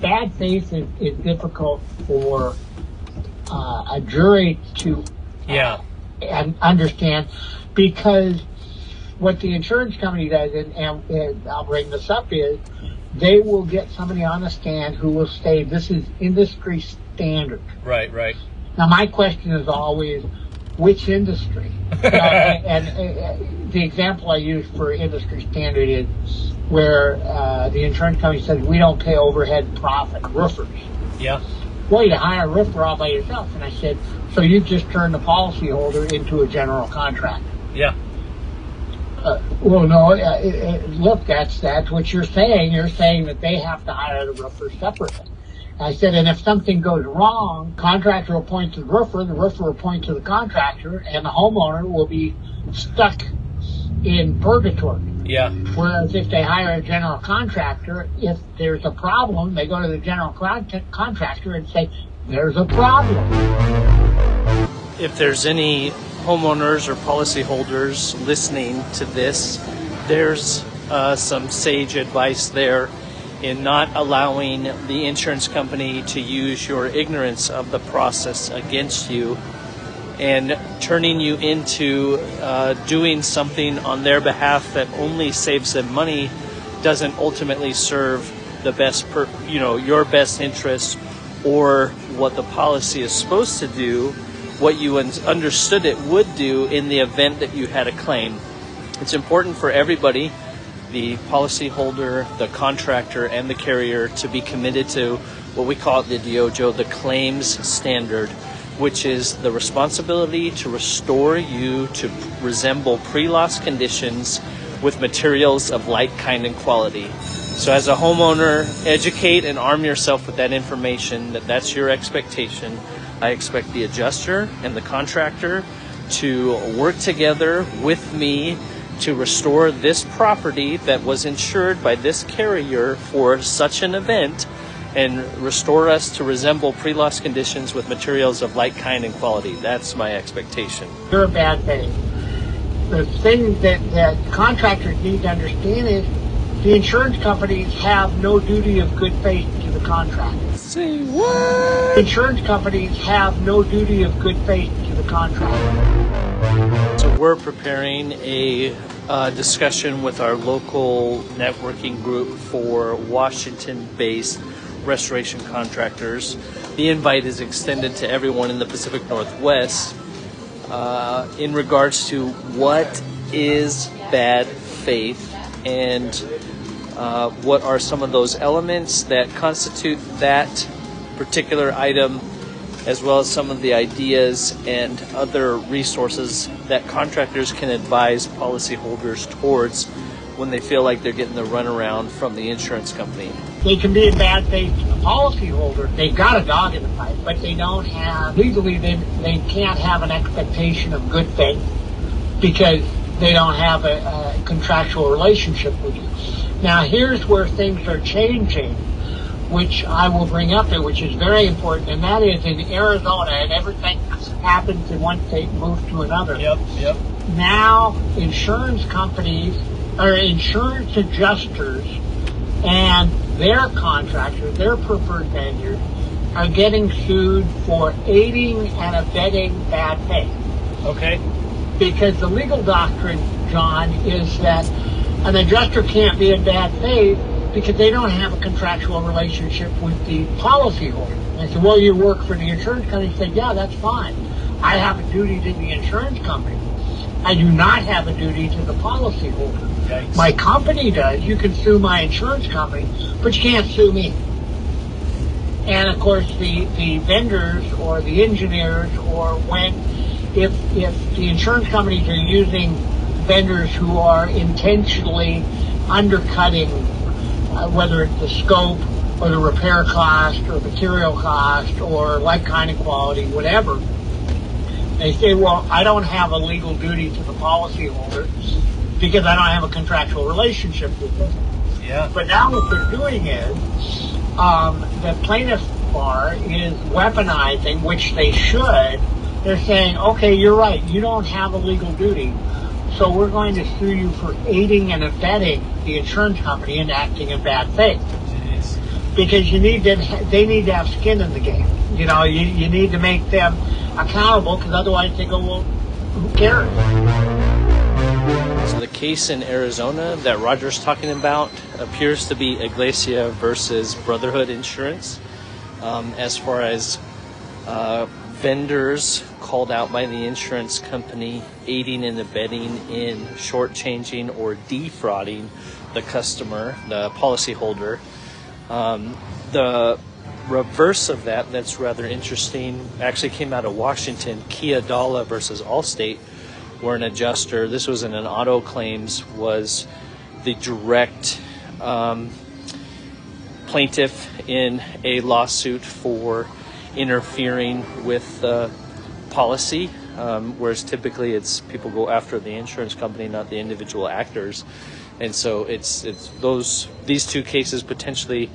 bad faith is, is difficult for uh, a jury to Yeah. and understand because what the insurance company does, and, and, and I'll bring this up, is they will get somebody on the stand who will say this is industry standard. Right, right. Now, my question is always, which industry? You know, and, and, uh, the example I use for industry standard is where uh, the insurance company says we don't pay overhead profit roofers. Yeah. Well, you hire a roofer all by yourself, and I said, so you just turn the policyholder into a general contractor. Yeah. Uh, well, no. Uh, it, it, look, that's that's what you're saying. You're saying that they have to hire the roofer separately. I said, and if something goes wrong, contractor will point to the roofer, the roofer will point to the contractor, and the homeowner will be stuck in purgatory. Yeah. Whereas if they hire a general contractor, if there's a problem, they go to the general con- contractor and say, "There's a problem." If there's any homeowners or policyholders listening to this, there's uh, some sage advice there in not allowing the insurance company to use your ignorance of the process against you and turning you into uh, doing something on their behalf that only saves them money doesn't ultimately serve the best per, you know your best interest or what the policy is supposed to do what you un- understood it would do in the event that you had a claim. It's important for everybody the policyholder the contractor and the carrier to be committed to what we call the DYOJO the claims standard which is the responsibility to restore you to resemble pre-loss conditions with materials of like kind and quality. So as a homeowner, educate and arm yourself with that information that that's your expectation. I expect the adjuster and the contractor to work together with me to restore this property that was insured by this carrier for such an event and restore us to resemble pre-loss conditions with materials of like kind and quality. That's my expectation. You're a bad thing. The thing that, that contractors need to understand is the insurance companies have no duty of good faith to the contractor. Say what? Insurance companies have no duty of good faith to the contractor. We're preparing a uh, discussion with our local networking group for Washington-based restoration contractors. The invite is extended to everyone in the Pacific Northwest uh, in regards to what is bad faith and uh, what are some of those elements that constitute that particular item, as well as some of the ideas and other resources that contractors can advise policyholders towards when they feel like they're getting the runaround from the insurance company. They can be a bad faith policyholder. They've got a dog in the fight, but they don't have, legally, they, they can't have an expectation of good faith because they don't have a, a contractual relationship with you. Now, here's where things are changing, which I will bring up there, which is very important, and that is in Arizona, and everything happens in one state moves to another. Yep, yep. Now, insurance companies or insurance adjusters and their contractors, their preferred vendors, are getting sued for aiding and abetting bad faith. Okay. Because the legal doctrine, John, is that an adjuster can't be in bad faith because they don't have a contractual relationship with the policyholder. And I said, well, you work for the insurance company. He said, yeah, that's fine. I have a duty to the insurance company. I do not have a duty to the policyholder. Yikes. My company does. You can sue my insurance company, but you can't sue me. And of course, the, the vendors or the engineers or when, if, if the insurance companies are using vendors who are intentionally undercutting, uh, whether it's the scope or the repair cost or material cost or like kind of quality, whatever, they say, well, I don't have a legal duty to the policyholder because I don't have a contractual relationship with them. Yeah. But now what they're doing is um, the plaintiff bar is weaponizing, which they should. They're saying, okay, you're right, you don't have a legal duty, so we're going to sue you for aiding and abetting the insurance company in acting in bad faith. Because you need them. They need to have skin in the game. You know, you, you need to make them accountable because otherwise they go, well, who cares? So the case in Arizona that Roger's talking about appears to be Iglesia versus Brotherhood Insurance. Um, as far as uh, vendors called out by the insurance company aiding and abetting in shortchanging or defrauding the customer, the policyholder. Um, the reverse of that, that's rather interesting, actually came out of Washington, Keodalah versus Allstate, where an adjuster, this was in an auto claims, was the direct um, plaintiff in a lawsuit for interfering with the policy, um, whereas typically it's people go after the insurance company, not the individual actors, and so it's it's those these two cases potentially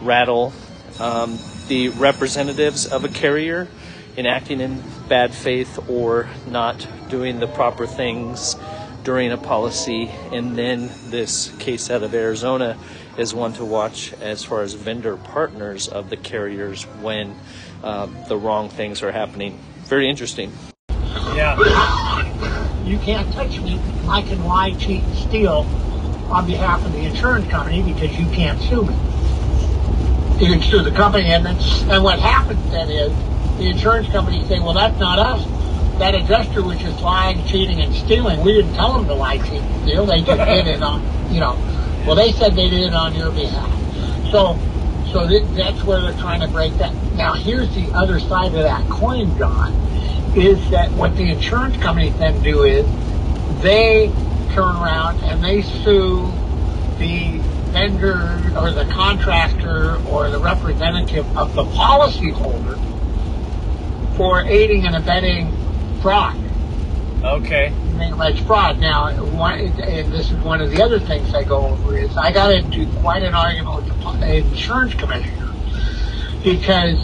rattle um, the representatives of a carrier in acting in bad faith or not doing the proper things during a policy, and then this case out of Arizona is one to watch as far as vendor partners of the carriers when uh, the wrong things are happening. Very interesting. Yeah. You can't touch me. I can lie, cheat, and steal on behalf of the insurance company because you can't sue me. You can sue the company, and then, and what happens then is the insurance company say, "Well, that's not us. That adjuster was just lying, cheating, and stealing. We didn't tell them to lie, cheat, and steal. They just did it on, you know. Well, they said they did it on your behalf. So, so th- that's where they're trying to break that. Now, here's the other side of that coin, John, is that what the insurance companies then do is they turn around and they sue the vendor or the contractor or the representative of the policyholder for aiding and abetting fraud. Okay. Like fraud. Now, one, and this is one of the other things I go over is I got into quite an argument with the insurance commissioner because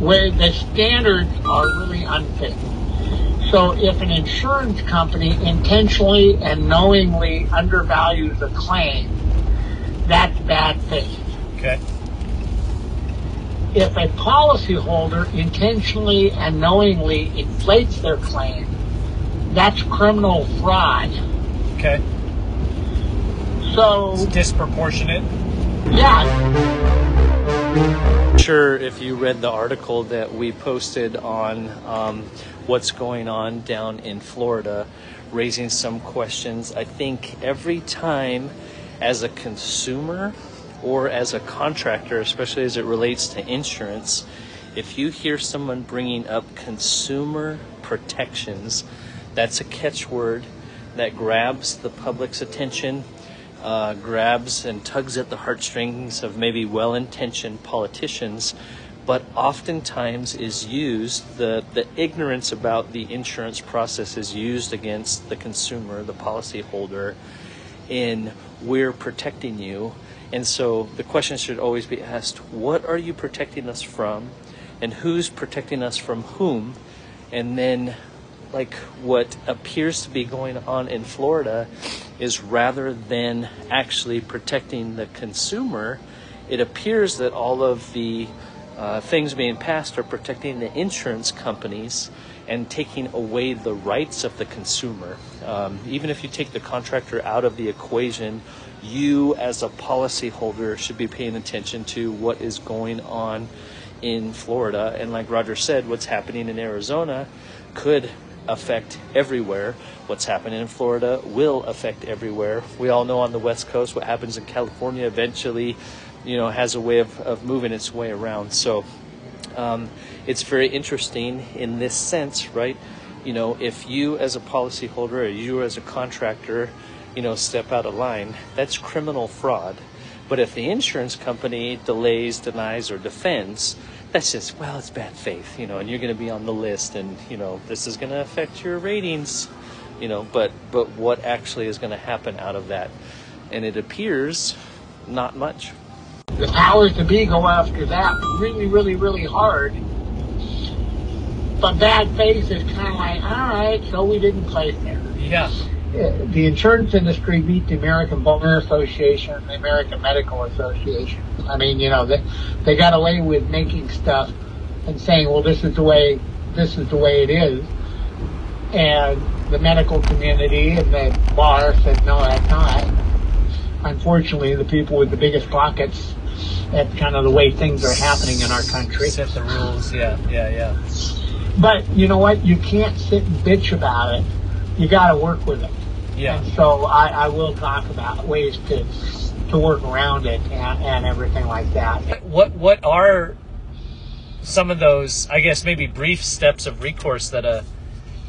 where the standards are really unfair. So if an insurance company intentionally and knowingly undervalues a claim, that's bad faith. Okay. If a policyholder intentionally and knowingly inflates their claim, that's criminal fraud. Okay. So, It's disproportionate. yeah, Sure, if you read the article that we posted on um, what's going on down in Florida, raising some questions. I think every time, as a consumer or as a contractor, especially as it relates to insurance, if you hear someone bringing up consumer protections, that's a catchword that grabs the public's attention uh, grabs and tugs at the heartstrings of maybe well intentioned politicians, but oftentimes is used, the, the ignorance about the insurance process is used against the consumer, the policyholder, in we're protecting you. And so the question should always be asked what are you protecting us from? And who's protecting us from whom? And then like what appears to be going on in Florida is rather than actually protecting the consumer, it appears that all of the uh, things being passed are protecting the insurance companies and taking away the rights of the consumer. Um, even if you take the contractor out of the equation, you as a policyholder should be paying attention to what is going on in Florida. And like Roger said, what's happening in Arizona could affect everywhere. What's happening in Florida will affect everywhere. We all know on the West Coast what happens in California eventually, you know, has a way of, of moving its way around. So um, it's very interesting in this sense, right? You know, if you as a policyholder or you as a contractor, you know, step out of line, that's criminal fraud. But if the insurance company delays, denies, or defends, that's just well, it's bad faith, you know, and you're going to be on the list, and you know, this is going to affect your ratings, you know. But but what actually is going to happen out of that? And it appears not much. the powers to be go after that really, really, really hard. But bad faith is kind of like, all right, so we didn't play fair. Yeah. The insurance industry beat the American Bar Association and the American Medical Association. I mean, you know, they, they got away with making stuff and saying, well, this is the way, this is the way it is. And the medical community and the bar said, no, that's not. Unfortunately, the people with the biggest pockets, that's kind of the way things are happening in our country. Set the rules. Yeah, yeah, yeah. But you know what? You can't sit and bitch about it. You got to work with it. Yeah. And so I, I will talk about ways to to work around it and, and everything like that. What what are some of those? I guess maybe brief steps of recourse that a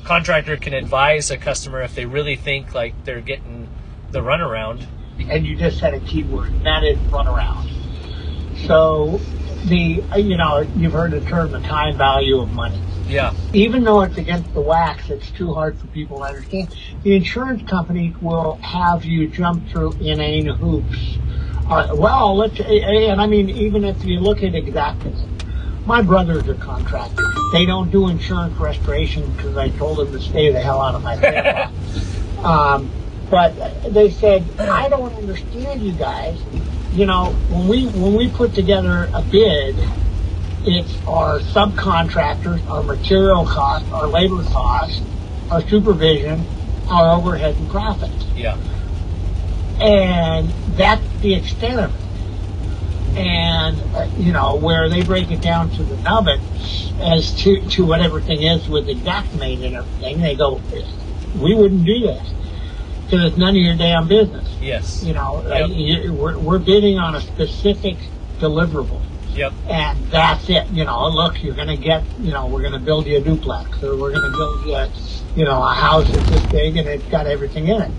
contractor can advise a customer if they really think like they're getting the runaround. And you just said a key word, and that is runaround. So the you know you've heard the term the time value of money. Yeah. even though it's against the wax, it's too hard for people to understand. The insurance companies will have you jump through inane hoops. Uh, well, let's, and I mean, even if you look at exactness, my brothers are contractors. They don't do insurance restoration because I told them to stay the hell out of my family. um, but they said, I don't understand you guys. You know, when we when we put together a bid, it's our subcontractors, our material costs, our labor costs, our supervision, our overhead and profit. Yeah. And that's the extent of it. And, uh, you know, where they break it down to the nub it as to, to what everything is with Xactimate and everything, they go, we wouldn't do this because it's none of your damn business. Yes. You know, Yep. uh, you, we're, we're bidding on a specific deliverable Yep. and that's it. You know, look, you're gonna get, you know, we're gonna build you a duplex, or we're gonna build you, a, you know, a house that's this big and it's got everything in it.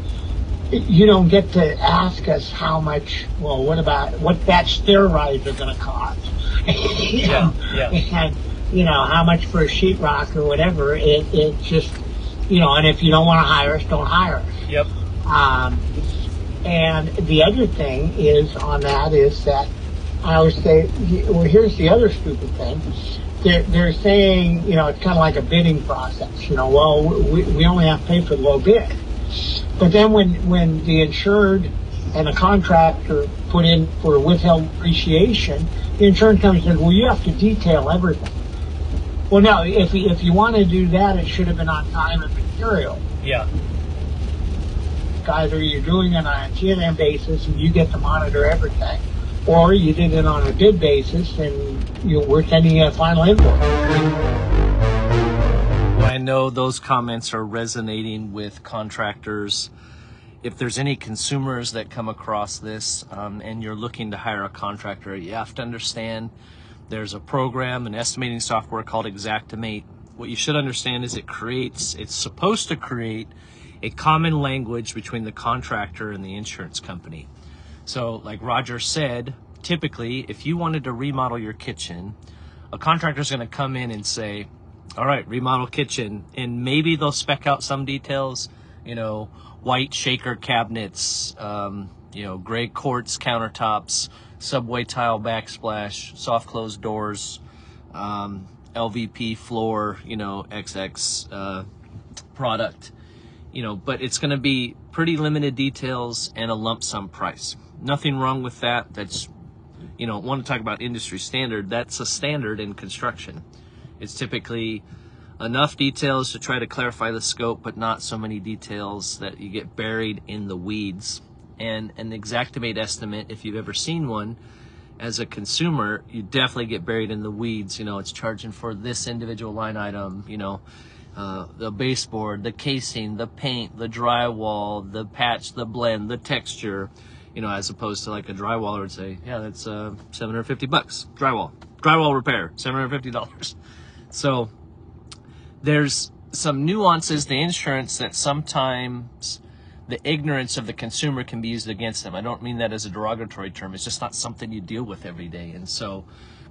You don't get to ask us how much. Well, what about what that stair rides are gonna cost? Yeah, yeah. And you know how much for a sheetrock or whatever. It it just, you know, and if you don't want to hire us, don't hire us. Yep. Um, and the other thing is on that is that I always say, well, here's the other stupid thing. They're, they're saying, you know, it's kind of like a bidding process. You know, well, we, we only have to pay for the low bid. But then when, when the insured and the contractor put in for withheld appreciation, the insurance company says, well, you have to detail everything. Well, no, if, you- if you want to do that, it should have been on time and material Yeah. either you're doing it on a T&M basis and you get to monitor everything, or you did it on a bid basis and you we're sending a final invoice. I know those comments are resonating with contractors. If there's any consumers that come across this um, and you're looking to hire a contractor, you have to understand there's a program, an estimating software called Xactimate. What you should understand is it creates, it's supposed to create a common language between the contractor and the insurance company. So, like Roger said, typically, if you wanted to remodel your kitchen, a contractor's going to come in and say, all right, remodel kitchen. And maybe they'll spec out some details, you know, white shaker cabinets, um, you know, gray quartz countertops, subway tile backsplash, soft closed doors, um, LVP floor, you know, XX uh, product, you know, but it's going to be pretty limited details and a lump sum price. Nothing wrong with that. That's, you know, want to talk about industry standard. That's a standard in construction. It's typically enough details to try to clarify the scope, but not so many details that you get buried in the weeds. And an Xactimate estimate, if you've ever seen one, as a consumer, you definitely get buried in the weeds. You know, it's charging for this individual line item, you know, uh, the baseboard, the casing, the paint, the drywall, the patch, the blend, the texture, you know, as opposed to like a drywaller would say, yeah, that's uh, 750 bucks. Drywall, drywall repair, $750. So there's some nuances the insurance that sometimes the ignorance of the consumer can be used against them. I don't mean that as a derogatory term. It's just not something you deal with every day. And so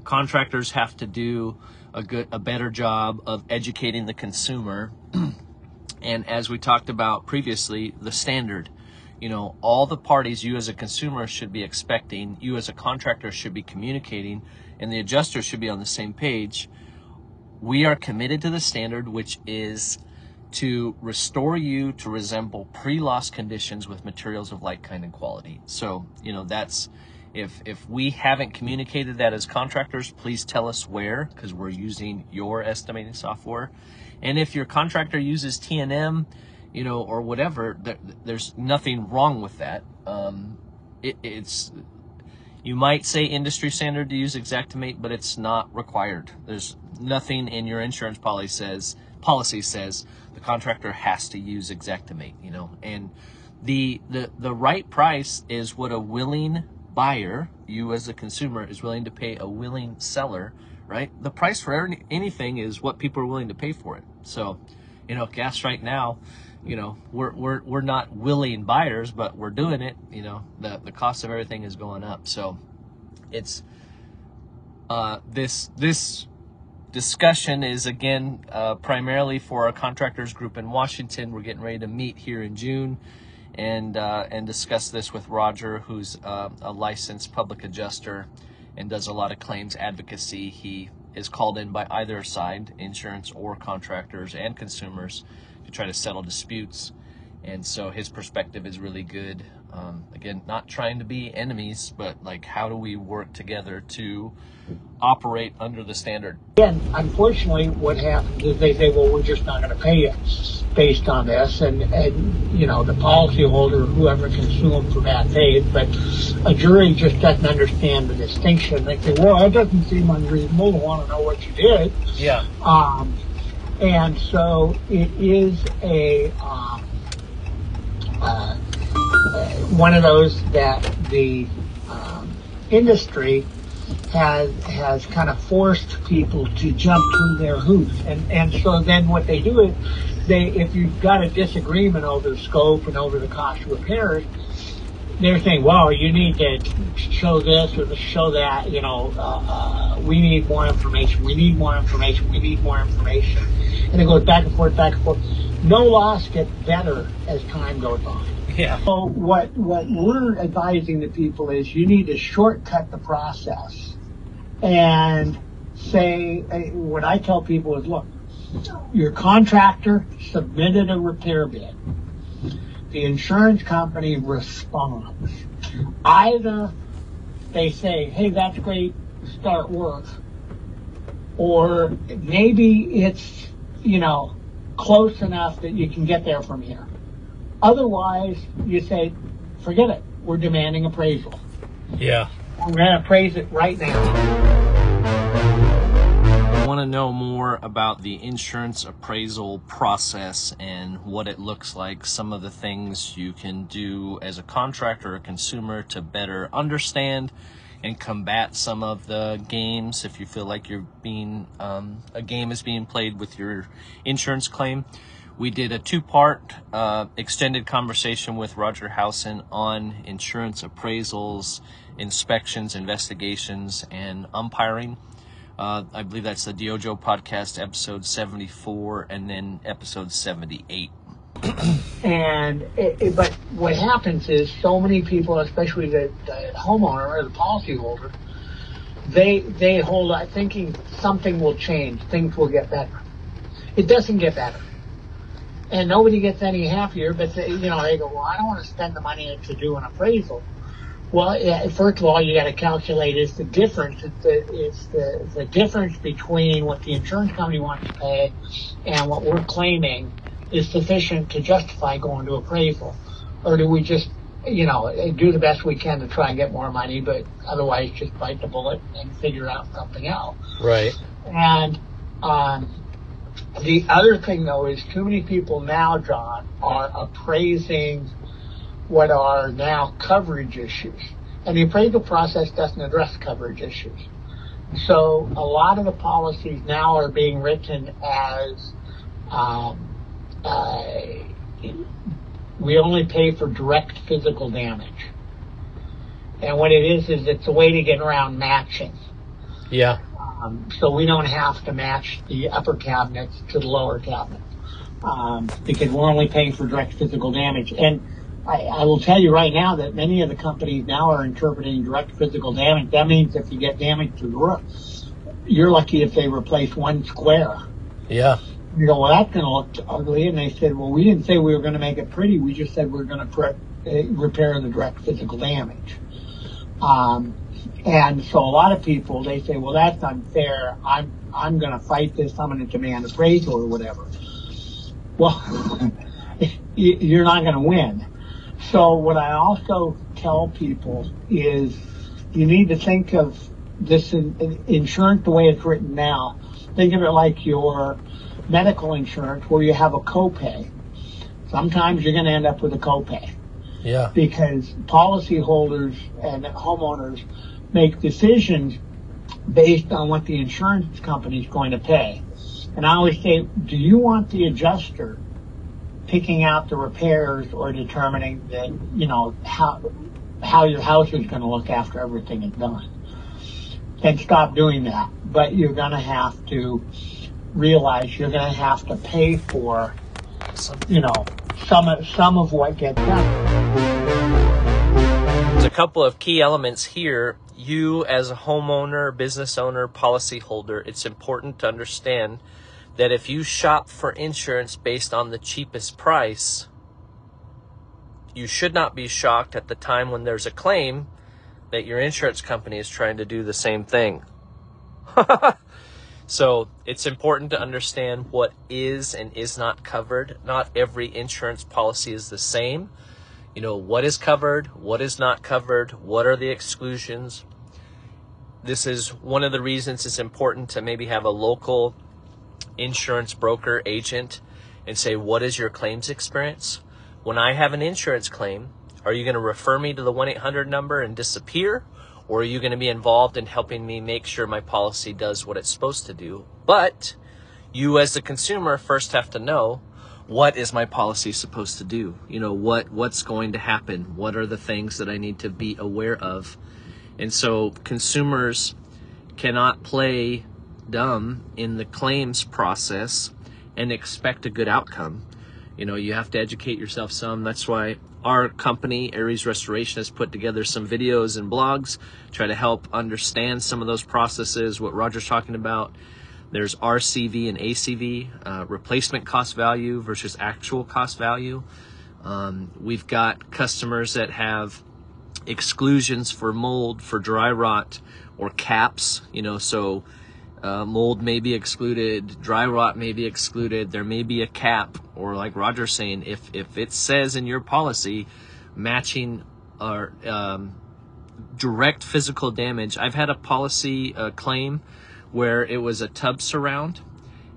contractors have to do a good a better job of educating the consumer. and as we talked about previously, the standard you know, all the parties you as a consumer should be expecting, you as a contractor should be communicating, and the adjuster should be on the same page. We are committed to the standard, which is to restore you to resemble pre-loss conditions with materials of like kind and quality. So, you know, that's if if we haven't communicated that as contractors, please tell us where because we're using your estimating software. And if your contractor uses T&M, you know, or whatever, there, there's nothing wrong with that. Um, it, it's you might say industry standard to use Xactimate, but it's not required. There's nothing in your insurance policy says policy says the contractor has to use Xactimate, you know, and the the the right price is what a willing buyer, you as a consumer, is willing to pay a willing seller, right? The price for any, anything is what people are willing to pay for it. So, you know, gas right now, you know, we're we're we're not willing buyers, but we're doing it. You know, the the cost of everything is going up. So, it's uh, this this discussion is again uh, primarily for our contractors group in Washington. We're getting ready to meet here in June and uh, and discuss this with Roger, who's uh, a licensed public adjuster and does a lot of claims advocacy. He is called in by either side, insurance or contractors and consumers, to try to settle disputes. And so his perspective is really good. Um, again, not trying to be enemies, but like how do we work together to operate under the standard? And unfortunately, what happens is they say, well, we're just not going to pay you based on this. And, and, you know, the policyholder, whoever can sue them for bad faith, but a jury just doesn't understand the distinction. They say, well, that doesn't seem unreasonable. They want to know what you did. Yeah. Um, and so it is a, um, uh, one of those that the um, industry has has kind of forced people to jump through their hoops, and and so then what they do is they if you've got a disagreement over the scope and over the cost of repairs, they're saying, well, you need to show this or show that. You know, uh, uh, we need more information. We need more information. We need more information, and it goes back and forth, back and forth. No loss gets better as time goes on. Yeah. So what what we're advising the people is you need to shortcut the process and say what I tell people is look, your contractor submitted a repair bid. The insurance company responds. Either they say, hey, that's great, start work. Or maybe it's, you know, close enough that you can get there from here. Otherwise, you say, forget it. We're demanding appraisal. Yeah. We're going to appraise it right now. Want to know more about the insurance appraisal process and what it looks like, some of the things you can do as a contractor or consumer to better understand and combat some of the games if you feel like you're being um, a game is being played with your insurance claim. We did a two-part uh, extended conversation with roger howson on insurance appraisals inspections investigations and umpiring uh, i believe that's the DYOJO podcast episode 74 and then episode 78 And it, it, but what happens is so many people, especially the, the homeowner or the policyholder, they they hold on thinking something will change, things will get better. It doesn't get better, and nobody gets any happier. But they, you know, they go, well, I don't want to spend the money to do an appraisal. Well, yeah, first of all, you got to calculate is the difference. It's the, it's the the difference between what the insurance company wants to pay and what we're claiming is sufficient to justify going to appraisal, or do we just, you know, do the best we can to try and get more money, but otherwise just bite the bullet and figure out something else? Right. And um, the other thing, though, is too many people now, John, are appraising what are now coverage issues. And the appraisal process doesn't address coverage issues. So a lot of the policies now are being written as um, uh, we only pay for direct physical damage. And what it is, is it's a way to get around matching. Yeah. Um, so we don't have to match the upper cabinets to the lower cabinet um, because we're only paying for direct physical damage. And I, I will tell you right now that many of the companies now are interpreting direct physical damage. That means if you get damage to the roof, you're lucky if they replace one square. Yeah. You go, well, that's going to look ugly. And they said, well, we didn't say we were going to make it pretty. We just said we are going to pre- uh, repair the direct physical damage. Um, and so a lot of people, they say, well, that's unfair. I'm, I'm going to fight this. I'm going to demand appraisal or whatever. Well, you're not going to win. So what I also tell people is you need to think of this in, insurance the way it's written now. Think of it like your medical insurance where you have a copay. Sometimes you're going to end up with a copay. Yeah. Because policyholders and homeowners make decisions based on what the insurance company is going to pay. And I always say, do you want the adjuster picking out the repairs or determining that, you know, how, how your house is going to look after everything is done? Then stop doing that. But you're going to have to realize you're going to have to pay for, you know, some of, some of what gets done. There's a couple of key elements here. You, as a homeowner, business owner, policyholder, it's important to understand that if you shop for insurance based on the cheapest price, you should not be shocked at the time when there's a claim that your insurance company is trying to do the same thing. so it's important to understand what is and is not covered. Not every insurance policy is the same. You know, what is covered, what is not covered, what are the exclusions. This is one of the reasons it's important to maybe have a local insurance broker agent and say, what is your claims experience? When I have an insurance claim, are you going to refer me to the 1 800 number and disappear? Or are you going to be involved in helping me make sure my policy does what it's supposed to do? But you, as the consumer, first have to know what is my policy supposed to do? You know, what, what's going to happen? What are the things that I need to be aware of? And so consumers cannot play dumb in the claims process and expect a good outcome. You know, you have to educate yourself some. That's why our company, Aries Restoration, has put together some videos and blogs, try to help understand some of those processes, what Roger's talking about. There's RCV and ACV, uh, replacement cost value versus actual cost value. Um, we've got customers that have exclusions for mold, for dry rot, or caps, you know, so uh, mold may be excluded, dry rot may be excluded. There may be a cap, or like Roger's saying, if if it says in your policy, matching or um, direct physical damage. I've had a policy uh, claim where it was a tub surround,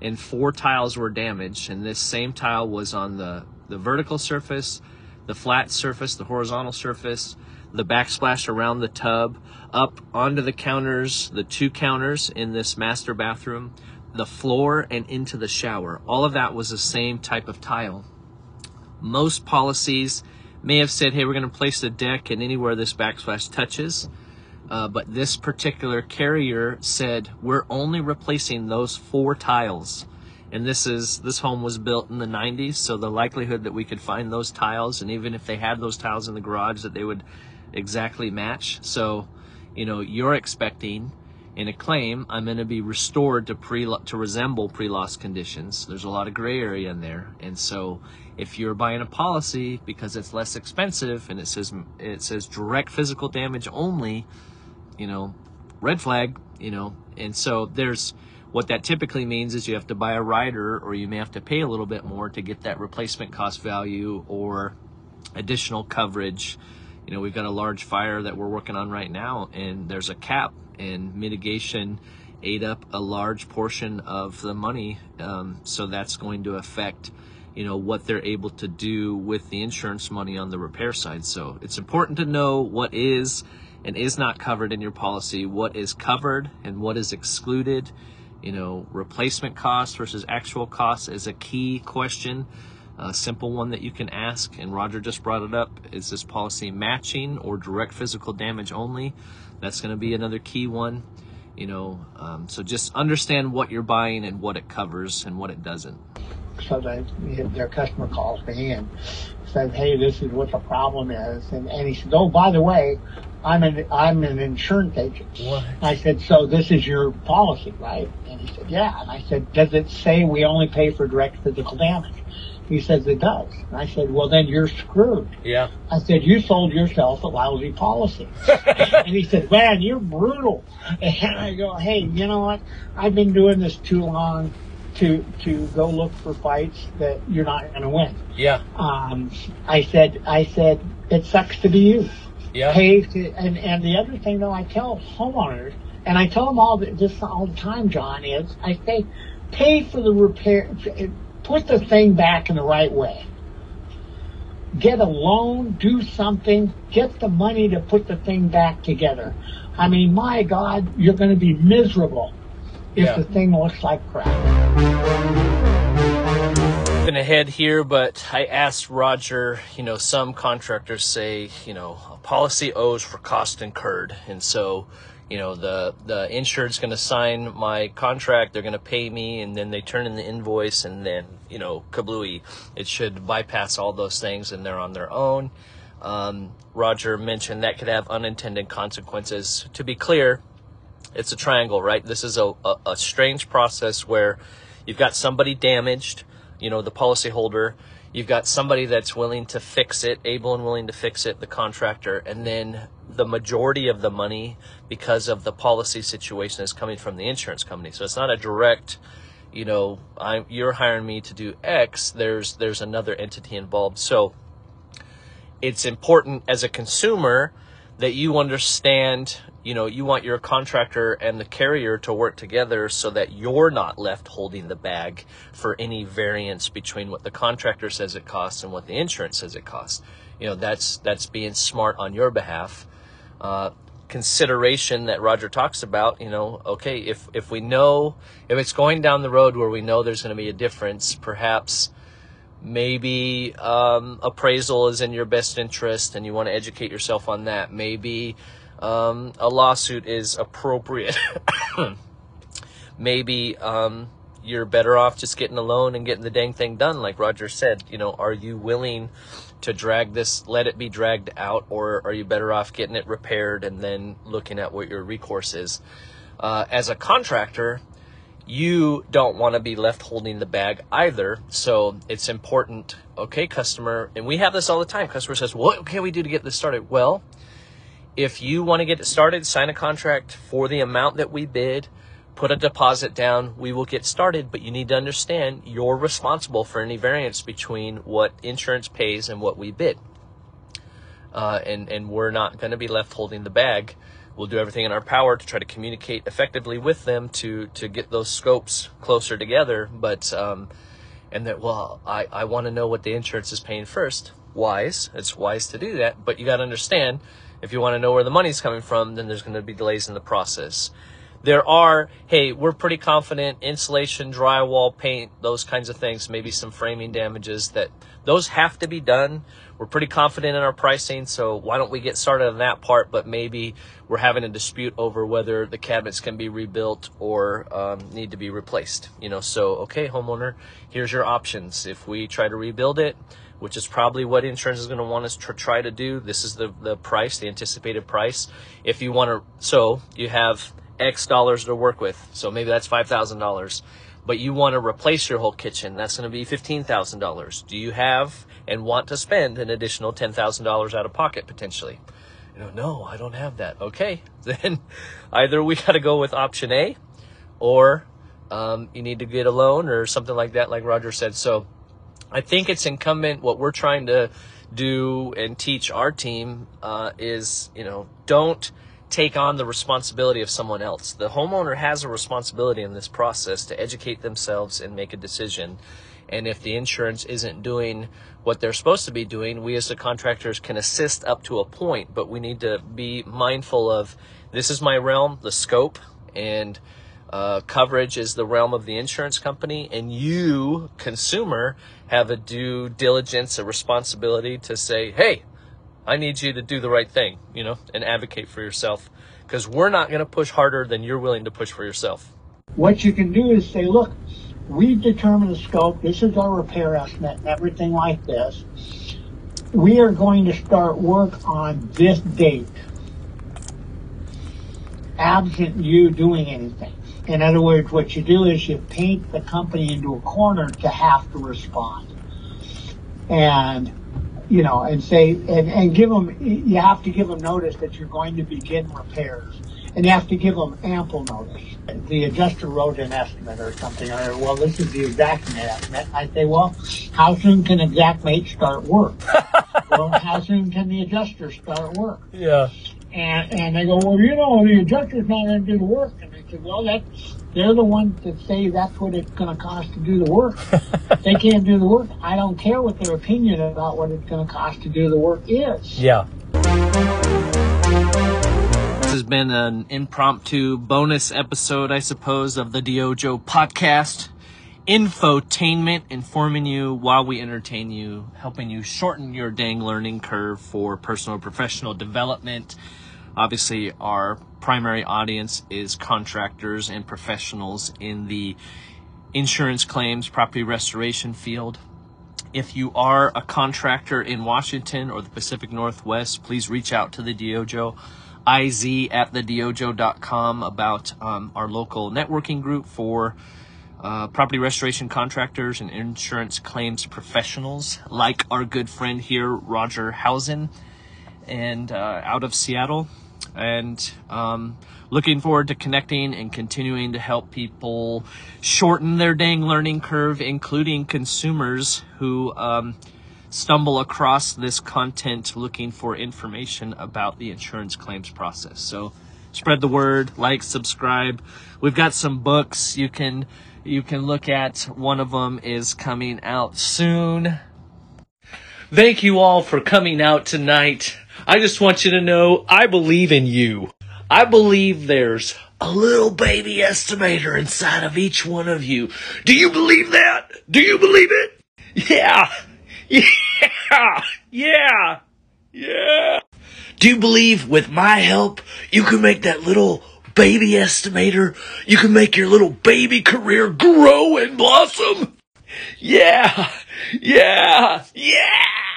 and four tiles were damaged, and this same tile was on the the vertical surface, the flat surface, the horizontal surface, the backsplash around the tub, up onto the counters, the two counters in this master bathroom, the floor, and into the shower. All of that was the same type of tile. Most policies may have said, hey, we're going to place the deck and anywhere this backsplash touches. Uh, but this particular carrier said, we're only replacing those four tiles. And this is this home was built in the 90s, so the likelihood that we could find those tiles, and even if they had those tiles in the garage, that they would exactly match. So, you know, you're expecting in a claim, I'm going to be restored to pre to resemble pre-loss conditions. There's a lot of gray area in there, and so if you're buying a policy because it's less expensive and it says it says direct physical damage only, you know, red flag, you know, and so there's what that typically means is you have to buy a rider or you may have to pay a little bit more to get that replacement cost value or additional coverage you know, we've got a large fire that we're working on right now, and there's a cap, and mitigation ate up a large portion of the money. Um, so that's going to affect, you know, what they're able to do with the insurance money on the repair side. So it's important to know what is and is not covered in your policy, what is covered and what is excluded. You know, replacement cost versus actual cost is a key question. A simple one that you can ask, and Roger just brought it up, is this policy matching or direct physical damage only? That's going to be another key one. You know, um, so just understand what you're buying and what it covers and what it doesn't. so that their customer calls me and says, "Hey, this is what the problem is," and and he said, "Oh, by the way, I'm an I'm an insurance agent." What? I said, "So this is your policy, right?" And he said, "Yeah." And I said, "Does it say we only pay for direct physical damage?" He says it does. And I said, "Well, then you're screwed." Yeah. I said, "You sold yourself a lousy policy." and he said, "Man, you're brutal." And I go, "Hey, you know what? I've been doing this too long." To, to go look for fights that you're not going to win Yeah. um, I said, I said, it sucks to be you. Yeah. Pay to, and, and the other thing though, I tell homeowners, and I tell them all th- this all the time, John, is I say, pay for the repair, put the thing back in the right way. Get a loan, do something, get the money to put the thing back together. I mean, my God, you're going to be miserable if Yeah. the thing looks like crap. Been ahead here, but I asked Roger, you know, some contractors say, you know, a policy owes for cost incurred. And so, you know, the, the insured's going to sign my contract, they're going to pay me, and then they turn in the invoice, and then, you know, kablooey. It should bypass all those things and they're on their own. Um, Roger mentioned that could have unintended consequences. To be clear, it's a triangle, right? This is a, a, a strange process where you've got somebody damaged, you know, the policyholder. You've got somebody that's willing to fix it, able and willing to fix it, the contractor, and then the majority of the money, because of the policy situation, is coming from the insurance company. So it's not a direct, you know, I'm you're hiring me to do X. There's there's another entity involved. So it's important as a consumer that you understand you know you want your contractor and the carrier to work together so that you're not left holding the bag for any variance between what the contractor says it costs and what the insurance says it costs you know that's that's being smart on your behalf uh, consideration that Roger talks about, you know, okay, if if we know if it's going down the road where we know there's going to be a difference, perhaps maybe um, appraisal is in your best interest and you want to educate yourself on that. Maybe um, a lawsuit is appropriate. maybe um, you're better off just getting a loan and getting the dang thing done, like Roger said. You know, are you willing to drag this, let it be dragged out, or are you better off getting it repaired and then looking at what your recourse is? Uh, as a contractor, you don't want to be left holding the bag either. So it's important. Okay, customer, and we have this all the time. Customer says, "What can we do to get this started?" Well, if you want to get it started, sign a contract for the amount that we bid, put a deposit down, we will get started. But you need to understand you're responsible for any variance between what insurance pays and what we bid. Uh, and, and we're not going to be left holding the bag. We'll do everything in our power to try to communicate effectively with them to, to get those scopes closer together. But, um, and that, well, I, I want to know what the insurance is paying first. Wise. It's wise to do that. But you got to understand if you want to know where the money's coming from, then there's going to be delays in the process. There are, hey, we're pretty confident insulation, drywall, paint, those kinds of things, maybe some framing damages that those have to be done. We're pretty confident in our pricing, so why don't we get started on that part? But maybe we're having a dispute over whether the cabinets can be rebuilt or um, need to be replaced. You know, so okay, homeowner, here's your options. If we try to rebuild it, which is probably what insurance is going to want us to try to do. This is the, the price, the anticipated price. If you want to, so you have X dollars to work with. So maybe that's $5,000. But you want to replace your whole kitchen. That's going to be $15,000. Do you have and want to spend an additional $10,000 out of pocket potentially? You know, no, I don't have that. Okay. Then either we got to go with option A or um, you need to get a loan or something like that, like Roger said. So I think it's incumbent what we're trying to do and teach our team uh, is, you know, don't take on the responsibility of someone else. The homeowner has a responsibility in this process to educate themselves and make a decision. And if the insurance isn't doing what they're supposed to be doing, we as the contractors can assist up to a point, but we need to be mindful of this is my realm, the scope, and uh, coverage is the realm of the insurance company, and you, consumer, have a due diligence, a responsibility to say, hey, I need you to do the right thing, you know, and advocate for yourself because we're not going to push harder than you're willing to push for yourself. What you can do is say, look, we've determined the scope. This is our repair estimate and everything like this. We are going to start work on this date, absent you doing anything. In other words, what you do is you paint the company into a corner to have to respond. And, you know, and say, and, and give them, you have to give them notice that you're going to begin repairs. And you have to give them ample notice. The adjuster wrote an estimate or something, or, well, this is the exact estimate. I say, well, how soon can Xactimate start work? well, how soon can the adjuster start work? Yeah. And, and they go, well, you know, the adjuster's not going to do the work. And I said, well, that's, they're the ones that say that's what it's going to cost to do the work. they can't do the work. I don't care what their opinion about what it's going to cost to do the work is. Yeah. This has been an impromptu bonus episode, I suppose, of the DYOJO podcast. Infotainment, informing you while we entertain you, helping you shorten your dang learning curve for personal and professional development. Obviously, our primary audience is contractors and professionals in the insurance claims, property restoration field. If you are a contractor in Washington or the Pacific Northwest, please reach out to the Dojo, iz at thedyojo.com about um, our local networking group for uh, property restoration contractors and insurance claims professionals, like our good friend here, Roger Howson, and uh, out of Seattle. And um, looking forward to connecting and continuing to help people shorten their dang learning curve, including consumers who um, stumble across this content looking for information about the insurance claims process. So spread the word, like, subscribe. We've got some books you can you can look at. One of them is coming out soon. Thank you all for coming out tonight. I just want you to know I believe in you. I believe there's a little baby estimator inside of each one of you. Do you believe that? Do you believe it? Yeah. Yeah. Yeah. Yeah. Do you believe with my help you can make that little baby estimator? You can make your little baby career grow and blossom? Yeah. Yeah. Yeah.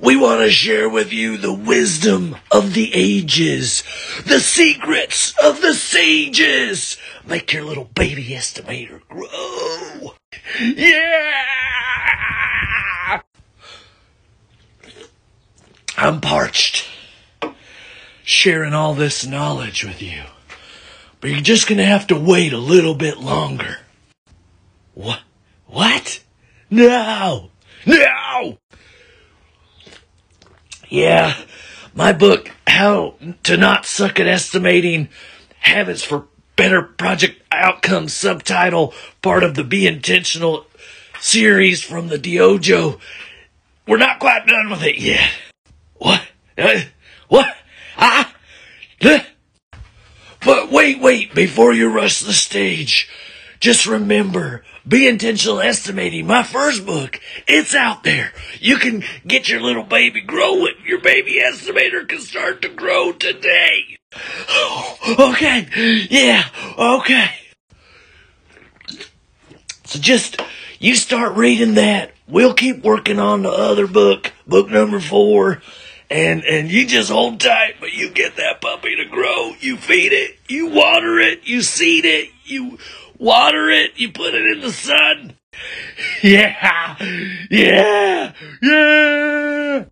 We want to share with you the wisdom of the ages, the secrets of the sages. Make your little baby estimator grow. Yeah! I'm parched. Sharing all this knowledge with you. But you're just gonna have to wait a little bit longer. What? What? No! No! Yeah, my book, How to Not Suck at Estimating Habits for Better Project Outcomes, subtitle, part of the Be Intentional series from the DYOJO. We're not quite done with it yet. What? Uh, what? Ah? Uh, but wait, wait, before you rush the stage, just remember, be intentional estimating. My first book, it's out there. You can get your little baby growing. Your baby estimator can start to grow today. okay. Yeah. Okay. So just, you start reading that. We'll keep working on the other book, book number four. And, and you just hold tight, but you get that puppy to grow. You feed it, you water it, you seed it, you water it, you put it in the sun. Yeah, yeah, yeah.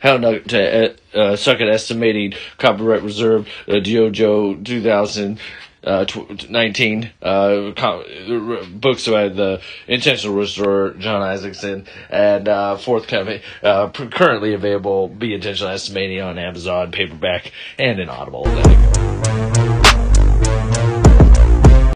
How not to uh, uh, suck at estimating copyright reserved uh, DYOJO 2019 uh, com- books by the intentional restorer Jon Isaacson and uh, forthcoming uh, currently available be intentional estimating on Amazon paperback and in Audible.